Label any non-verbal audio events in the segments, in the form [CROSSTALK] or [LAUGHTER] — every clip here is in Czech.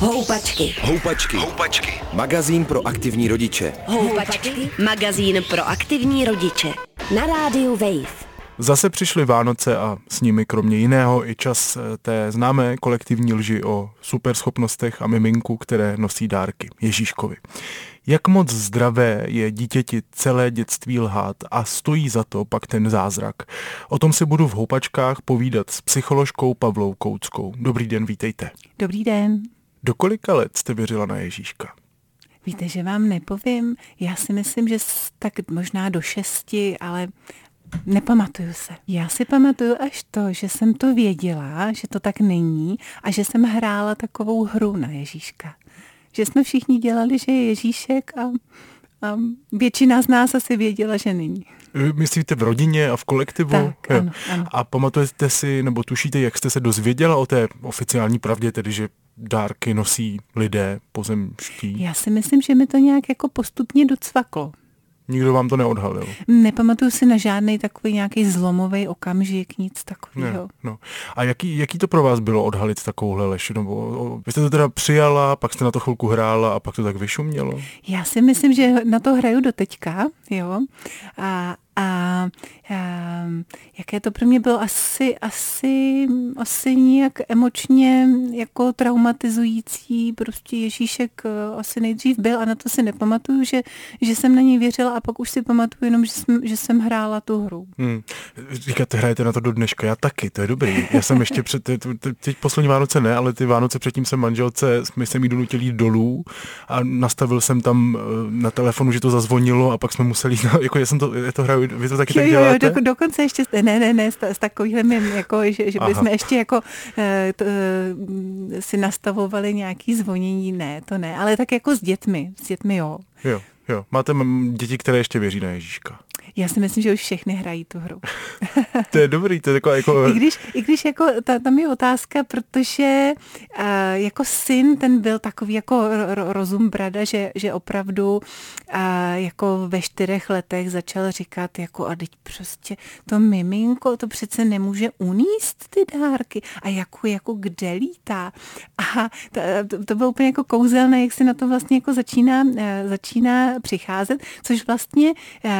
Houpačky. Houpačky. Houpačky. Magazín pro aktivní rodiče. Houpačky. Magazín pro aktivní rodiče. Na rádiu Wave. Zase přišly Vánoce a s nimi kromě jiného i čas eh, té známé kolektivní lži o superschopnostech a miminku, které nosí dárky Ježíškovi. Jak moc zdravé je dítěti celé dětství lhát a stojí za to pak ten zázrak? O tom si budu v houpačkách povídat s psycholožkou Pavlou Kouckou. Dobrý den, vítejte. Dobrý den. Do kolika let jste věřila na Ježíška? Víte, že vám nepovím. Já si myslím, že tak možná do šesti, ale Nepamatuju se. Já si pamatuju až to, že jsem to věděla, že to tak není a že jsem hrála takovou hru na Ježíška. Že jsme všichni dělali, že je Ježíšek a, a většina z nás asi věděla, že není. Myslíte v rodině a v kolektivu? Tak, ano, ano. A pamatujete si, nebo tušíte, jak jste se dozvěděla o té oficiální pravdě, tedy že dárky nosí lidé pozemští? Já si myslím, že mi to nějak jako postupně docvaklo. Nikdo vám to neodhalil? Nepamatuju si na žádný takový nějaký zlomový okamžik, nic takového. Ne, no. A jaký, jaký to pro vás bylo odhalit takovouhle lež? No, vy jste to teda přijala, pak jste na to chvilku hrála a pak to tak vyšumělo? Já si myslím, že na to hraju do teďka, jo. A, a, a jaké to pro mě bylo asi, asi, asi nějak emočně jako traumatizující, prostě Ježíšek eh, asi nejdřív byl a na to si nepamatuju, že, že jsem na něj věřila a pak už si pamatuju jenom, že jsem, že jsem hrála tu hru. Hmm. Říkáte, hrajete na to do dneška, já taky, to je dobrý. Já jsem ještě před, teď poslední Vánoce ne, ale ty Vánoce předtím jsem manželce, jsme se jí donutili jít dolů a nastavil jsem tam eh, na telefonu, že to zazvonilo a pak jsme museli, [LAUGHS] jako já jsem to, já to hraju vy to taky jo, tak děláte? Jo, do, dokonce ještě, ne, ne, ne, s, s takovým, jako, že, že bychom ještě jako e, to, e, si nastavovali nějaký zvonění, ne, to ne, ale tak jako s dětmi, s dětmi jo. Jo, jo. Máte děti, které ještě věří na Ježíška? Já si myslím, že už všechny hrají tu hru. to je dobrý, to je jako... jako... I když, i když jako, ta, tam je otázka, protože uh, jako syn, ten byl takový jako ro, rozum brada, že, že opravdu uh, jako ve čtyřech letech začal říkat jako a teď prostě to miminko, to přece nemůže uníst ty dárky a jako, jako kde lítá. A to, to bylo úplně jako kouzelné, jak si na to vlastně jako začíná, uh, začíná přicházet, což vlastně uh,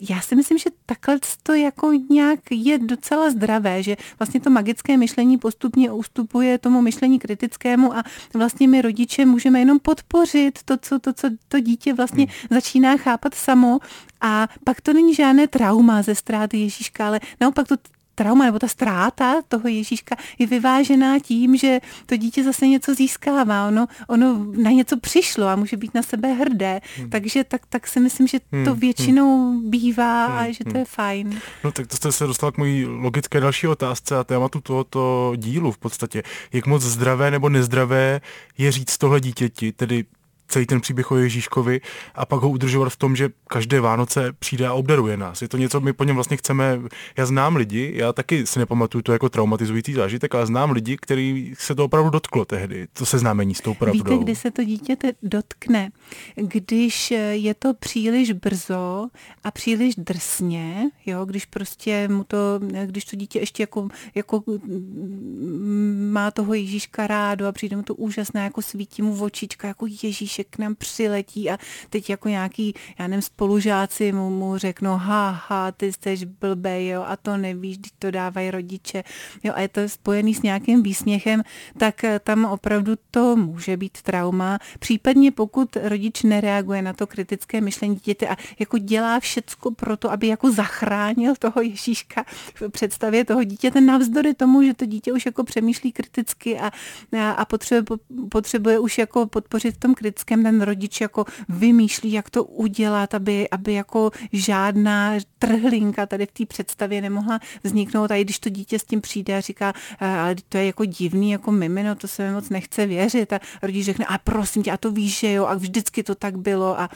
já si myslím, že takhle to jako nějak je docela zdravé, že vlastně to magické myšlení postupně ustupuje tomu myšlení kritickému a vlastně my rodiče můžeme jenom podpořit to, co to, co to dítě vlastně hmm. začíná chápat samo a pak to není žádné trauma ze ztráty Ježíška, ale naopak to trauma nebo ta ztráta toho Ježíška je vyvážená tím, že to dítě zase něco získává, ono, ono na něco přišlo a může být na sebe hrdé, hmm. takže tak, tak si myslím, že to hmm. hmm. většinou bývá hmm. a že to hmm. je fajn. No tak to jste se dostala k mojí logické další otázce a tématu tohoto dílu v podstatě. Jak moc zdravé nebo nezdravé je říct tohle dítěti, tedy celý ten příběh o Ježíškovi a pak ho udržovat v tom, že každé Vánoce přijde a obdaruje nás. Je to něco, my po něm vlastně chceme, já znám lidi, já taky si nepamatuju to jako traumatizující zážitek, ale znám lidi, který se to opravdu dotklo tehdy, to seznámení s tou pravdou. Víte, kdy se to dítě dotkne? Když je to příliš brzo a příliš drsně, jo, když prostě mu to, když to dítě ještě jako, jako má toho Ježíška rádo a přijde mu to úžasné, jako svítí mu v očička, jako Ježíš Ježíšek k nám přiletí a teď jako nějaký, já nevím, spolužáci mu, mu řeknou, ha, ha, ty jsi blbej, jo, a to nevíš, když to dávají rodiče, jo, a je to spojený s nějakým výsměchem, tak eh, tam opravdu to může být trauma. Případně pokud rodič nereaguje na to kritické myšlení dítěte a jako dělá všecko pro to, aby jako zachránil toho Ježíška v představě toho dítěte navzdory tomu, že to dítě už jako přemýšlí kriticky a, a potřebuje, potřebuje už jako podpořit v tom kritickém dětskem ten rodič jako vymýšlí, jak to udělat, aby, aby jako žádná trhlinka tady v té představě nemohla vzniknout. A i když to dítě s tím přijde a říká, ale to je jako divný, jako mimino, to se mi moc nechce věřit. A rodič řekne, a prosím tě, a to víš, že jo, a vždycky to tak bylo. A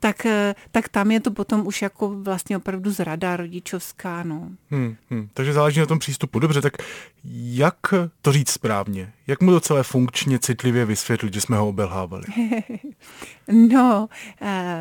tak, e, tak tam je to potom už jako vlastně opravdu zrada rodičovská. No. Hmm, hmm. Takže záleží na tom přístupu. Dobře, tak jak to říct správně? Jak mu to celé funkčně, citlivě vysvětlit, že jsme ho obelhávali? [LAUGHS] No,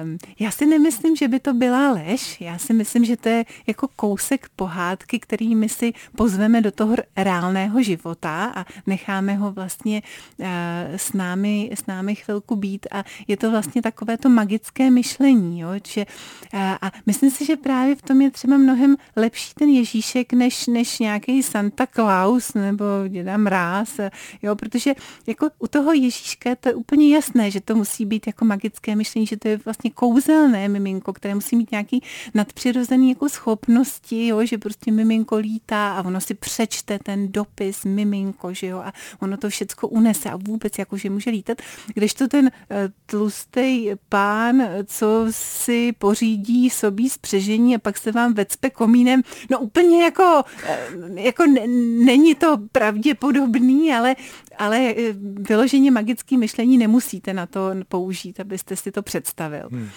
um, já si nemyslím, že by to byla lež. Já si myslím, že to je jako kousek pohádky, který my si pozveme do toho reálného života a necháme ho vlastně uh, s, námi, s námi chvilku být. A je to vlastně takové to magické myšlení. Jo? Že, uh, a myslím si, že právě v tom je třeba mnohem lepší ten Ježíšek, než, než nějaký Santa Claus nebo děda Mráz. Jo? Protože jako u toho Ježíška to je úplně jasné, že to musí být jako magické myšlení, že to je vlastně kouzelné miminko, které musí mít nějaký nadpřirozený jako schopnosti, jo, že prostě miminko lítá a ono si přečte ten dopis miminko, že jo, a ono to všecko unese a vůbec jako, že může lítat, kdežto ten eh, tlustý pán, co si pořídí sobí spřežení a pak se vám vecpe komínem, no úplně jako, eh, jako není to pravděpodobný, ale, ale eh, vyloženě magické myšlení nemusíte na to použít, abyste si to představil. Hmm.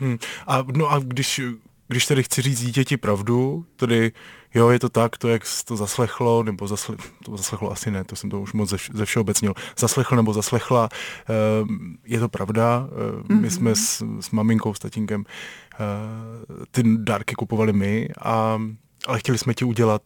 Hmm. A, no a když, když tedy chci říct dítěti pravdu, tedy jo, je to tak, to jak to zaslechlo, nebo zasle, to zaslechlo asi ne, to jsem to už moc ze, ze všeobecnil, zaslechl nebo zaslechla, ehm, je to pravda, mm-hmm. my jsme s, s maminkou, s tatínkem eh, ty dárky kupovali my, a, ale chtěli jsme ti udělat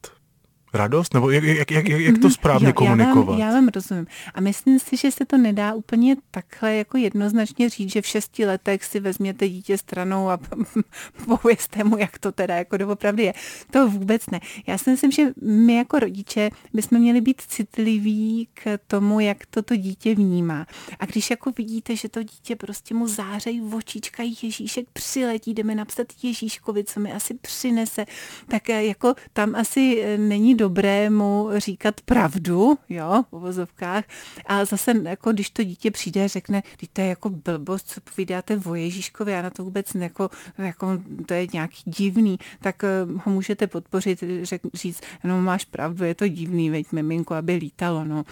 radost? Nebo jak, jak, jak, jak to mhm. správně jo, komunikovat? Já vám, já vám rozumím. A myslím si, že se to nedá úplně takhle jako jednoznačně říct, že v šesti letech si vezměte dítě stranou a [LAUGHS] povězte mu, jak to teda jako doopravdy je. To vůbec ne. Já si myslím, že my jako rodiče bychom měli být citliví k tomu, jak toto dítě vnímá. A když jako vidíte, že to dítě prostě mu zářejí v očička, Ježíšek přiletí, jdeme napsat Ježíškovi, co mi asi přinese, tak eh, jako tam asi eh, není dobré mu říkat pravdu, jo, v uvozovkách. A zase, jako když to dítě přijde a řekne, když to je jako blbost, co povídáte o Ježíškovi, já na to vůbec jako, jako to je nějaký divný, tak eh, ho můžete podpořit, řek, říct, no máš pravdu, je to divný, veď miminko, aby lítalo, no.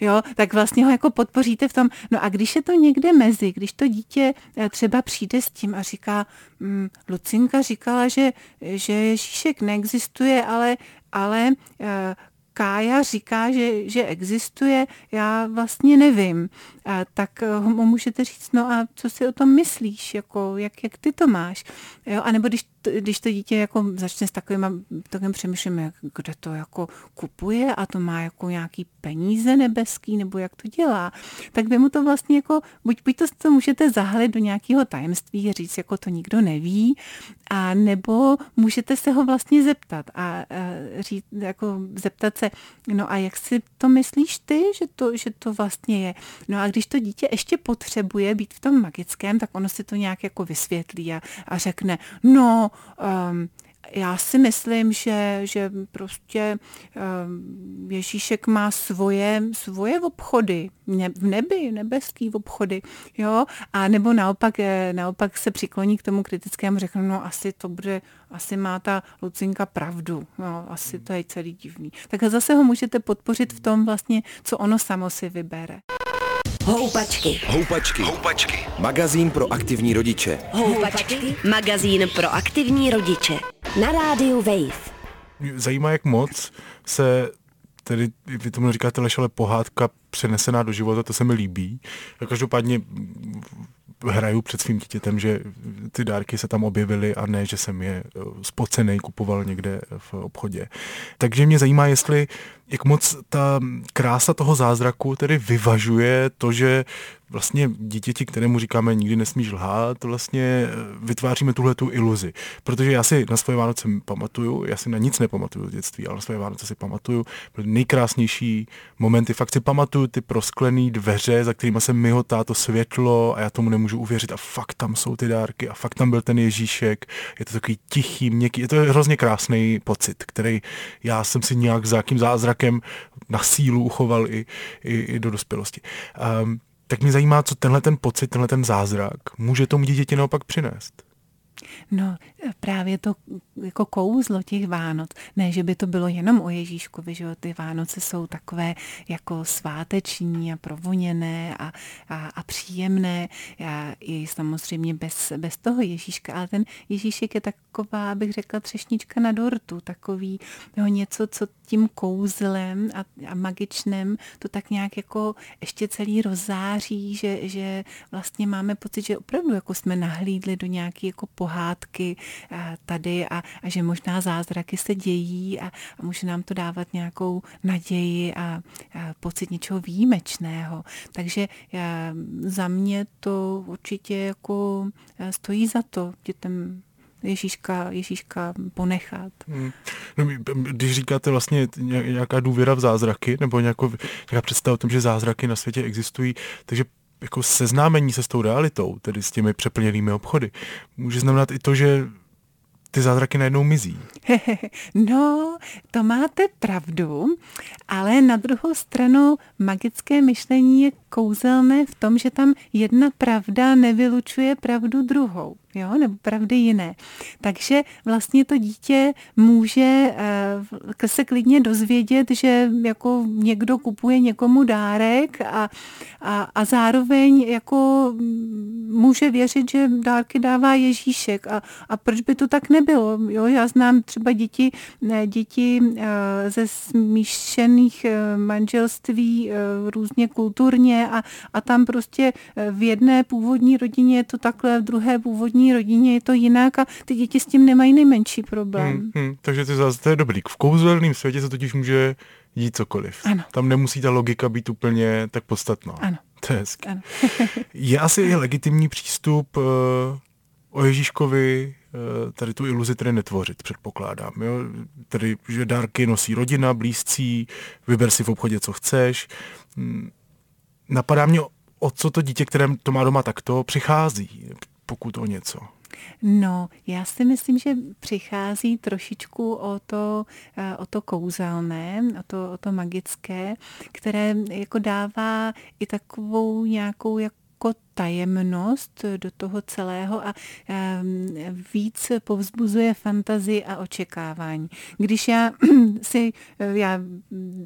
Jo, tak vlastně ho jako podpoříte v tom, no a když je to někde mezi, když to dítě eh, třeba přijde s tím a říká, hm, Lucinka říkala, že, že Ježíšek neexistuje, ale ale eh, Kája říká, že, že existuje, já vlastně nevím. A tak eh, mu můžete říct, no a co si o tom myslíš, jako, jak, jak ty to máš. Jo? A nebo když to, když to dítě jako začne s takovým takovým přemýšlím, jak, kde to jako kupuje a to má jako nějaký peníze nebeský, nebo jak to dělá, tak vy mu to vlastně jako, buď, buď to, to můžete zahalit do nějakého tajemství říct, jako to nikdo neví, a nebo můžete se ho vlastně zeptat a, a říct, jako zeptat se, no a jak si to myslíš ty, že to, že to vlastně je. No a když to dítě ještě potřebuje být v tom magickém, tak ono si to nějak jako vysvětlí a, a řekne, no, um, já si myslím, že, že prostě um, Ježíšek má svoje, svoje obchody v nebi, nebeský obchody, jo, a nebo naopak, eh, naopak se přikloní k tomu kritickému, řekne, no asi to bude, asi má ta Lucinka pravdu, no, asi to je celý divný. Tak zase ho můžete podpořit v tom vlastně, co ono samo si vybere. Houpačky. Houpačky. Houpačky. Magazín pro aktivní rodiče. Houpačky. Magazín pro aktivní rodiče. Na rádiu Wave. Zajímá, jak moc se tedy, vy tomu říkáte lež, ale pohádka přenesená do života, to se mi líbí. Každopádně hraju před svým dítětem, že ty dárky se tam objevily a ne, že jsem je spocenej kupoval někde v obchodě. Takže mě zajímá, jestli jak moc ta krása toho zázraku tedy vyvažuje to, že vlastně dítěti, kterému říkáme nikdy nesmíš lhát, vlastně eh, vytváříme tuhle tu iluzi. Protože já si na svoje Vánoce pamatuju, já si na nic nepamatuju z dětství, ale na svoje Vánoce si pamatuju. Nejkrásnější momenty, fakt si pamatuju ty prosklené dveře, za kterými se myhotá to světlo a já tomu nemůžu uvěřit a fakt tam jsou ty dárky a fakt tam byl ten Ježíšek. Je to takový tichý, měkký, je to hrozně krásný pocit, který já jsem si nějak za jakým zázrakem na sílu uchoval i, i, i do dospělosti. Um, tak mě zajímá, co tenhle ten pocit, tenhle ten zázrak může tomu dítěti naopak přinést. No právě to jako kouzlo těch Vánoc, ne, že by to bylo jenom o Ježíškovi, že ty Vánoce jsou takové jako sváteční a provoněné a, a, a příjemné. A i samozřejmě bez, bez toho Ježíška, ale ten Ježíšek je taková, bych řekla, třešnička na dortu, takový jo, něco, co tím kouzlem a, a magičnem to tak nějak jako ještě celý rozáří, že, že vlastně máme pocit, že opravdu jako jsme nahlídli do nějaké jako pohádky tady a, a že možná zázraky se dějí a, a může nám to dávat nějakou naději a, a pocit něčeho výjimečného. Takže já, za mě to určitě jako stojí za to dětem Ježíška, Ježíška ponechat. Hmm. No, když říkáte vlastně nějaká důvěra v zázraky, nebo nějakou, nějaká představa o tom, že zázraky na světě existují, takže jako seznámení se s tou realitou, tedy s těmi přeplněnými obchody, může znamenat i to, že ty zázraky najednou mizí. [LAUGHS] no, to máte pravdu, ale na druhou stranu magické myšlení je kouzelné v tom, že tam jedna pravda nevylučuje pravdu druhou jo, nebo pravdy jiné. Takže vlastně to dítě může uh, se klidně dozvědět, že jako někdo kupuje někomu dárek a, a, a zároveň jako může věřit, že dárky dává Ježíšek a, a proč by to tak nebylo. Jo, já znám třeba děti, ne, děti uh, ze smíšených manželství různě kulturně a, a tam prostě v jedné původní rodině je to takhle, v druhé původní rodině je to jinak a ty děti s tím nemají nejmenší problém. Hmm, hmm, takže ty zase, to je dobrý. V kouzelném světě se totiž může jít cokoliv. Ano. Tam nemusí ta logika být úplně tak podstatná. Ano. To je hezky. Ano. [LAUGHS] je asi i legitimní přístup uh, o Ježíškovi uh, tady tu iluzi tedy netvořit, předpokládám. Jo? Tedy, že dárky nosí rodina, blízcí, vyber si v obchodě, co chceš. Hmm. Napadá mě, o co to dítě, které to má doma takto, přichází pokud o něco? No, já si myslím, že přichází trošičku o to, eh, o to kouzelné, o to, o to magické, které jako dává i takovou nějakou jako tajemnost do toho celého a víc povzbuzuje fantazii a očekávání. Když já [CLEARS THROAT] si, já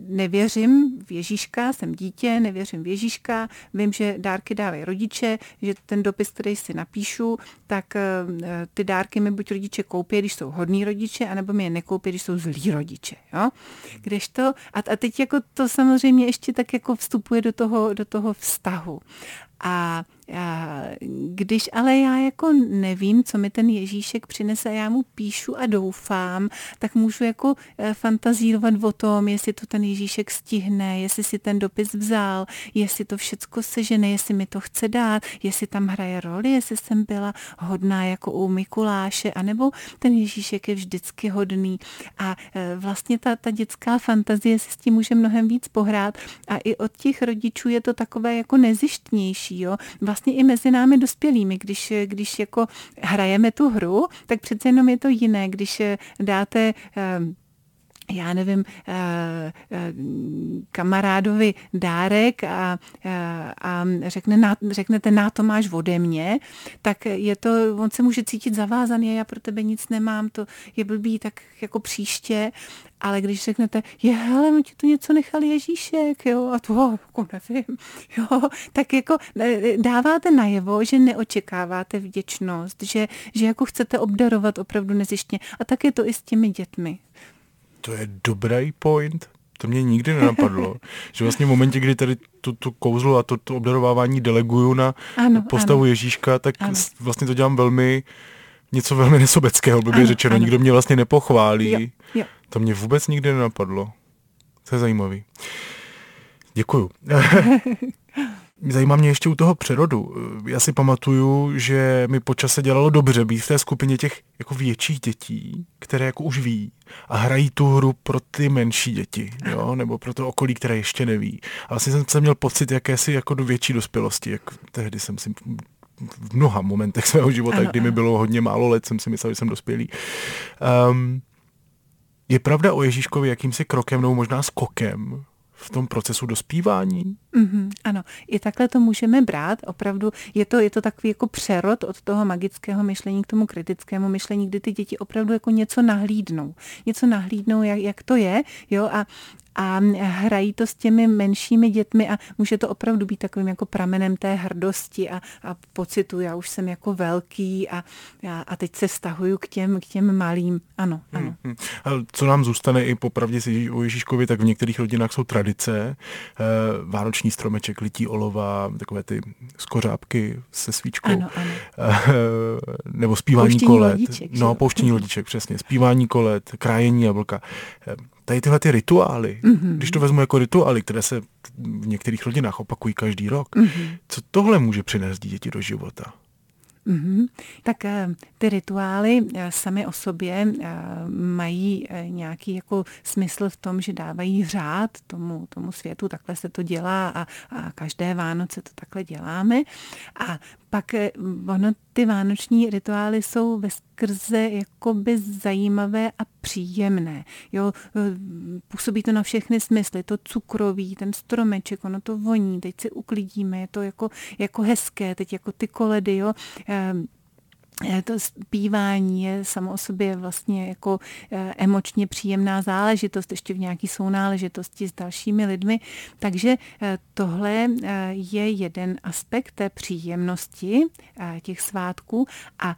nevěřím v Ježíška, jsem dítě, nevěřím v Ježíška, vím, že dárky dávají rodiče, že ten dopis, který si napíšu, tak ty dárky mi buď rodiče koupí, když jsou hodní rodiče, anebo mi je nekoupí, když jsou zlí rodiče. Jo? Když to, a, a teď jako to samozřejmě ještě tak jako vstupuje do toho, do toho vztahu. 啊 A když ale já jako nevím, co mi ten Ježíšek přinese, já mu píšu a doufám, tak můžu jako eh, fantazírovat o tom, jestli to ten Ježíšek stihne, jestli si ten dopis vzal, jestli to všecko sežene, jestli mi to chce dát, jestli tam hraje roli, jestli jsem byla hodná jako u Mikuláše, anebo ten Ježíšek je vždycky hodný. A eh, vlastně ta, ta dětská fantazie si s tím může mnohem víc pohrát a i od těch rodičů je to takové jako nezištnější. Jo? vlastně i mezi námi dospělými, když, když jako hrajeme tu hru, tak přece jenom je to jiné, když dáte eh, já nevím, eh, eh, kamarádovi dárek a, a řekne, na, řeknete, na to máš ode mě, tak je to, on se může cítit zavázaný, já pro tebe nic nemám, to je blbý, tak jako příště ale když řeknete, je, hele, mu ti tu něco nechal Ježíšek, jo, a to, jako nevím, jo, tak jako dáváte najevo, že neočekáváte vděčnost, že, že jako chcete obdarovat opravdu nezištně. A tak je to i s těmi dětmi. To je dobrý point. To mě nikdy nenapadlo. [LAUGHS] že vlastně v momentě, kdy tady tu, tu kouzlu a to, to obdarovávání deleguju na ano, postavu ano. Ježíška, tak ano. vlastně to dělám velmi něco velmi nesobeckého, by ano, řečeno. Ano. Nikdo mě vlastně nepochválí. Jo, jo. To mě vůbec nikdy nenapadlo. To je zajímavý. Děkuju. [LAUGHS] Zajímá mě ještě u toho přerodu. Já si pamatuju, že mi počase dělalo dobře být v té skupině těch jako větších dětí, které jako už ví a hrají tu hru pro ty menší děti, jo? nebo pro to okolí, které ještě neví. A vlastně jsem, jsem měl pocit jakési jako do větší dospělosti, jak tehdy jsem si v mnoha momentech svého života, ano, kdy mi bylo hodně málo let, jsem si myslel, že jsem dospělý. Um, je pravda o Ježíškovi jakýmsi krokem nebo možná skokem v tom procesu dospívání? Mm-hmm, ano, i takhle to můžeme brát. Opravdu je to, je to takový jako přerod od toho magického myšlení k tomu kritickému myšlení, kdy ty děti opravdu jako něco nahlídnou. Něco nahlídnou, jak, jak to je, jo, a, a hrají to s těmi menšími dětmi a může to opravdu být takovým jako pramenem té hrdosti a, a pocitu, já už jsem jako velký a, a, a teď se stahuju k těm, k těm malým. Ano, ano. Hmm, hmm. A co nám zůstane i po pravdě o Ježíškovi, tak v některých rodinách jsou tradice, eh, vánoční stromeček, lití olova, takové ty skořápky se svíčkou, ano, ano. Eh, nebo zpívání pouštění kolet. Lodiček, no, pouštění lodiček, přesně. Zpívání kolet, krájení jablka. Tady tyhle ty rituály, mm-hmm. když to vezmu jako rituály, které se v některých rodinách opakují každý rok, mm-hmm. co tohle může přinést děti do života? Mm-hmm. Tak eh, ty rituály eh, sami o sobě eh, mají nějaký jako smysl v tom, že dávají řád tomu, tomu světu, takhle se to dělá a, a každé Vánoce to takhle děláme. A pak ono, ty vánoční rituály jsou ve skrze jakoby zajímavé a příjemné. Jo, působí to na všechny smysly. To cukroví, ten stromeček, ono to voní, teď si uklidíme, je to jako, jako hezké, teď jako ty koledy, jo. Eh, to zpívání je samo o sobě vlastně jako eh, emočně příjemná záležitost, ještě v nějaký sounáležitosti s dalšími lidmi. Takže eh, tohle je jeden aspekt té příjemnosti těch svátků a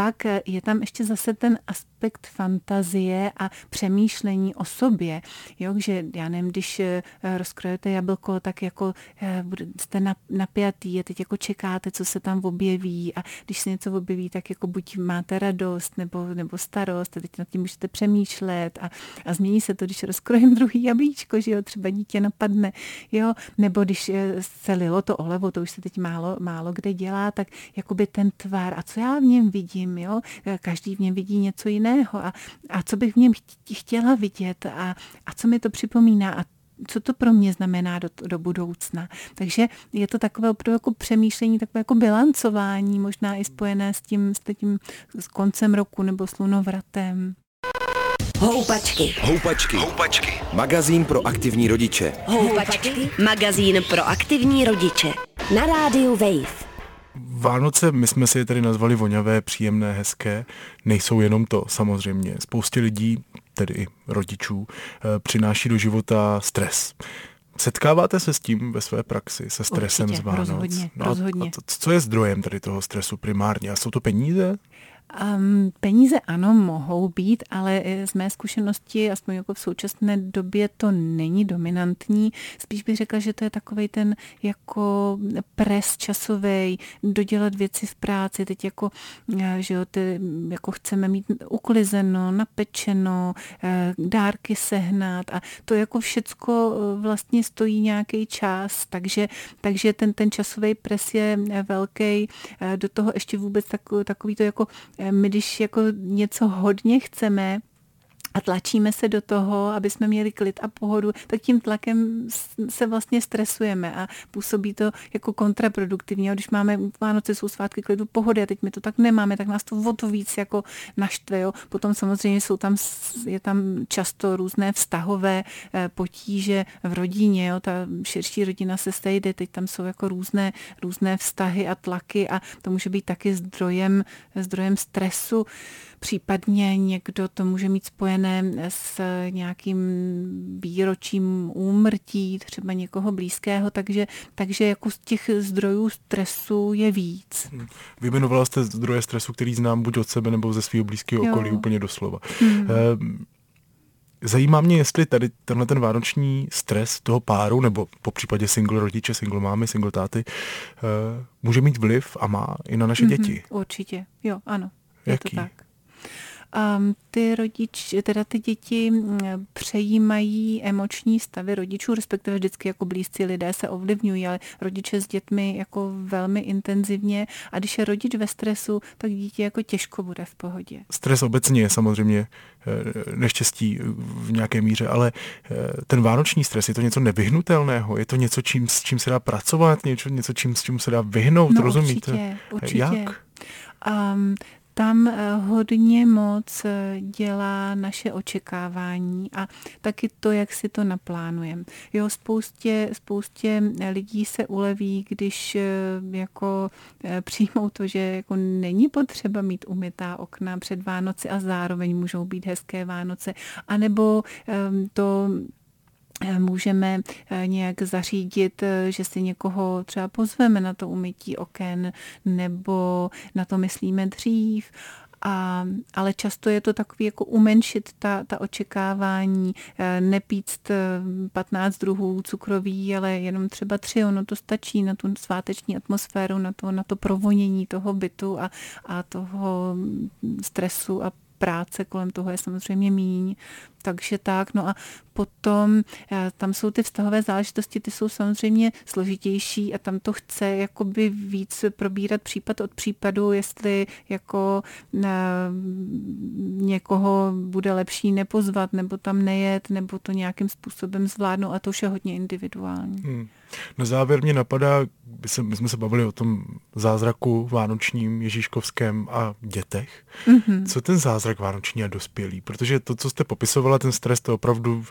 pak je tam ještě zase ten aspekt fantazie a přemýšlení o sobě. Jo, že já nevím, když eh, rozkrojete jablko, tak jako eh, jste napjatý a teď jako čekáte, co se tam objeví a když se něco objeví, tak jako buď máte radost nebo, nebo starost a teď nad tím můžete přemýšlet a, a změní se to, když rozkrojím [LAUGHS] druhý jablíčko, že jo, třeba dítě napadne, jo, nebo když eh, se lilo to olevo, to už se teď málo, málo kde dělá, tak jakoby ten tvar a co já v něm vidím, vidím, jo? každý v něm vidí něco jiného a, a co bych v něm chtěla vidět a, a co mi to připomíná a co to pro mě znamená do, do budoucna. Takže je to takové opravdu jako přemýšlení, takové jako bilancování, možná i spojené s tím, s tím s koncem roku nebo s lunovratem. Houpačky. Houpačky. Houpačky. Magazín pro aktivní rodiče. Houpačky. Magazín pro aktivní rodiče. Na rádiu Wave. Vánoce, my jsme si je tady nazvali voňavé, příjemné, hezké. Nejsou jenom to, samozřejmě. Spoustě lidí, tedy i rodičů, eh, přináší do života stres. Setkáváte se s tím ve své praxi, se stresem Určitě, z Vánoc? Rozhodně, no rozhodně. A, a co je zdrojem tady toho stresu primárně? A jsou to peníze? Um, peníze ano, mohou být, ale z mé zkušenosti, aspoň jako v současné době, to není dominantní. Spíš bych řekla, že to je takový ten jako pres časový, dodělat věci v práci, teď jako, eh, že jo, ty, jako chceme mít uklizeno, napečeno, eh, dárky sehnat a to jako všecko eh, vlastně stojí nějaký čas, takže, takže ten, ten časový pres je velký, do toho ještě vůbec takový, takový to jako my když jako něco hodně chceme, a tlačíme se do toho, aby jsme měli klid a pohodu, tak tím tlakem se vlastně stresujeme a působí to jako kontraproduktivně. A když máme Vánoce, jsou svátky klidu, pohody a teď my to tak nemáme, tak nás to o to víc jako naštve. Jo. Potom samozřejmě jsou tam, je tam často různé vztahové eh, potíže v rodině, jo. ta širší rodina se stejde, teď tam jsou jako různé, různé vztahy a tlaky a to může být taky zdrojem, zdrojem stresu. Případně někdo to může mít spojené s nějakým výročím úmrtí, třeba někoho blízkého, takže, takže jako z těch zdrojů stresu je víc. Hmm. Vyjmenovala jste zdroje stresu, který znám buď od sebe nebo ze svého blízkého okolí jo. úplně doslova. Hmm. Ehm, zajímá mě, jestli tady tenhle ten vánoční stres toho páru, nebo po případě single rodiče, single mámy, single táty, uh, může mít vliv a má i na naše mm-hmm, děti. Určitě, jo, ano. Jaký? Je to tak ty rodič, teda ty děti přejímají emoční stavy rodičů, respektive vždycky jako blízcí lidé se ovlivňují, ale rodiče s dětmi jako velmi intenzivně a když je rodič ve stresu, tak dítě jako těžko bude v pohodě. Stres obecně je samozřejmě eh, neštěstí v nějaké míře, ale eh, ten vánoční stres, je to něco nevyhnutelného? Je to něco, čím, s čím se dá pracovat? Něco, něco čím, s čím se dá vyhnout? No, rozumíte? Určitě, určitě. Jak? Um, tam eh, hodně moc eh, dělá naše očekávání a taky to, jak si to naplánujeme. Jo, spoustě, spoustě lidí se uleví, když eh, jako přijmou to, že jako není potřeba mít umytá okna před Vánoci a zároveň můžou být hezké Vánoce, anebo ehm, to můžeme nějak zařídit, že si někoho třeba pozveme na to umytí oken nebo na to myslíme dřív. A, ale často je to takový jako umenšit ta, ta očekávání, eh, nepít 15 druhů cukroví, ale jenom třeba tři, ono to stačí na tu sváteční atmosféru, na to, na to provonění toho bytu a, a toho stresu a práce kolem toho je samozřejmě míň. Takže tak, no a potom eh, tam jsou ty vztahové záležitosti, ty jsou samozřejmě složitější a tam to chce jakoby víc probírat případ od případu, jestli jako eh, někoho bude lepší nepozvat, nebo tam nejet, nebo to nějakým způsobem zvládnout a to už je hodně individuální. Hmm. Na závěr mě napadá, my jsme se bavili o tom zázraku vánočním, ježíškovském a dětech. Mm-hmm. Co ten zázrak vánoční a dospělý? Protože to, co jste popisovala, ten stres, to opravdu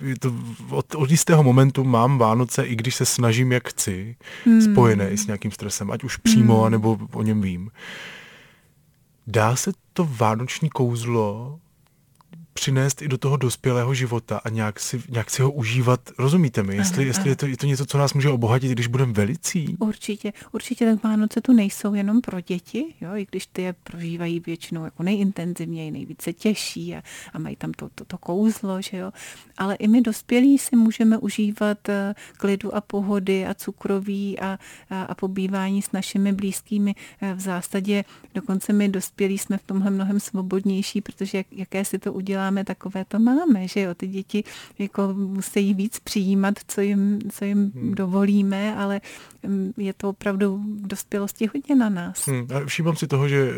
je to od, od jistého momentu mám Vánoce, i když se snažím, jak chci, mm. spojené i s nějakým stresem, ať už přímo, mm. nebo o něm vím. Dá se to vánoční kouzlo přinést i do toho dospělého života a nějak si, nějak si ho užívat. Rozumíte mi? Jestli, aha, jestli aha. Je, to, je to něco, co nás může obohatit, když budeme velicí? Určitě. Určitě tak Vánoce tu nejsou jenom pro děti, jo, i když ty je prožívají většinou jako nejintenzivněji, nejvíce těžší a, a mají tam to, to, to kouzlo, že jo. Ale i my dospělí si můžeme užívat eh, klidu a pohody a cukroví a, a, a pobývání s našimi blízkými. Eh, v zásadě dokonce my dospělí jsme v tomhle mnohem svobodnější, protože jak, jaké si to udělá děláme, takové to máme, že jo, ty děti jako musí víc přijímat, co jim, co jim hmm. dovolíme, ale mm, je to opravdu v dospělosti hodně na nás. Hmm. A všímám si toho, že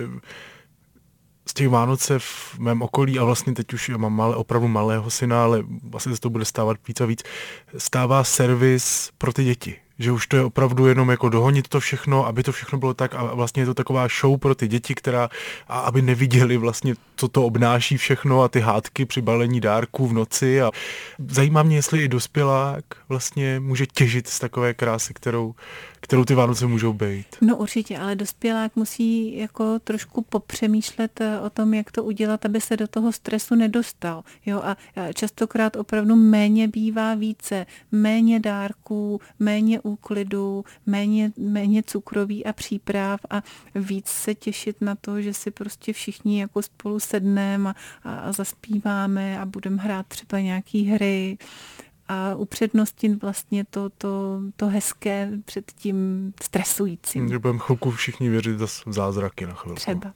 z těch Vánoce v mém okolí, a vlastně teď už mám malé, opravdu malého syna, ale vlastně se to bude stávat víc a víc, stává servis pro ty děti že už to je opravdu jenom jako dohonit to všechno, aby to všechno bylo tak a vlastně je to taková show pro ty děti, která, a aby neviděli vlastně, co to obnáší všechno a ty hádky při balení dárků v noci. A zajímá mě, jestli i dospělák vlastně může těžit z takové krásy, kterou, kterou ty Vánoce můžou být. No určitě, ale dospělák musí jako trošku popřemýšlet eh, o tom, jak to udělat, aby se do toho stresu nedostal. Jo, a častokrát opravdu méně bývá více, méně dárků, méně úklidu, méně, méně cukroví a příprav a víc se těšit na to, že si prostě všichni jako spolu sedneme a, a, a zaspíváme a budeme hrát třeba nějaký hry a upřednostnit vlastně to, to, to hezké před tím stresujícím. Že budeme chvilku všichni věřit v zázraky na chvilku. Třeba.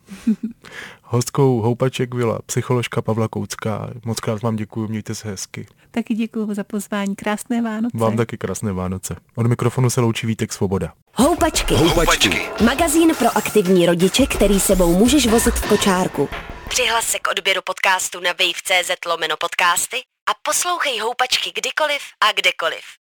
[LAUGHS] Hostkou Houpaček byla psycholožka Pavla Koucká. Moc krát vám děkuji, mějte se hezky. Taky děkuji za pozvání. Krásné Vánoce. Vám taky krásné Vánoce. Od mikrofonu se loučí Vítek Svoboda. Houpačky. Houpačky. Magazín pro aktivní rodiče, který sebou můžeš vozit v kočárku. Přihlas se k odběru podcastu na wave.cz lomeno podcasty a poslouchej Houpačky kdykoliv a kdekoliv.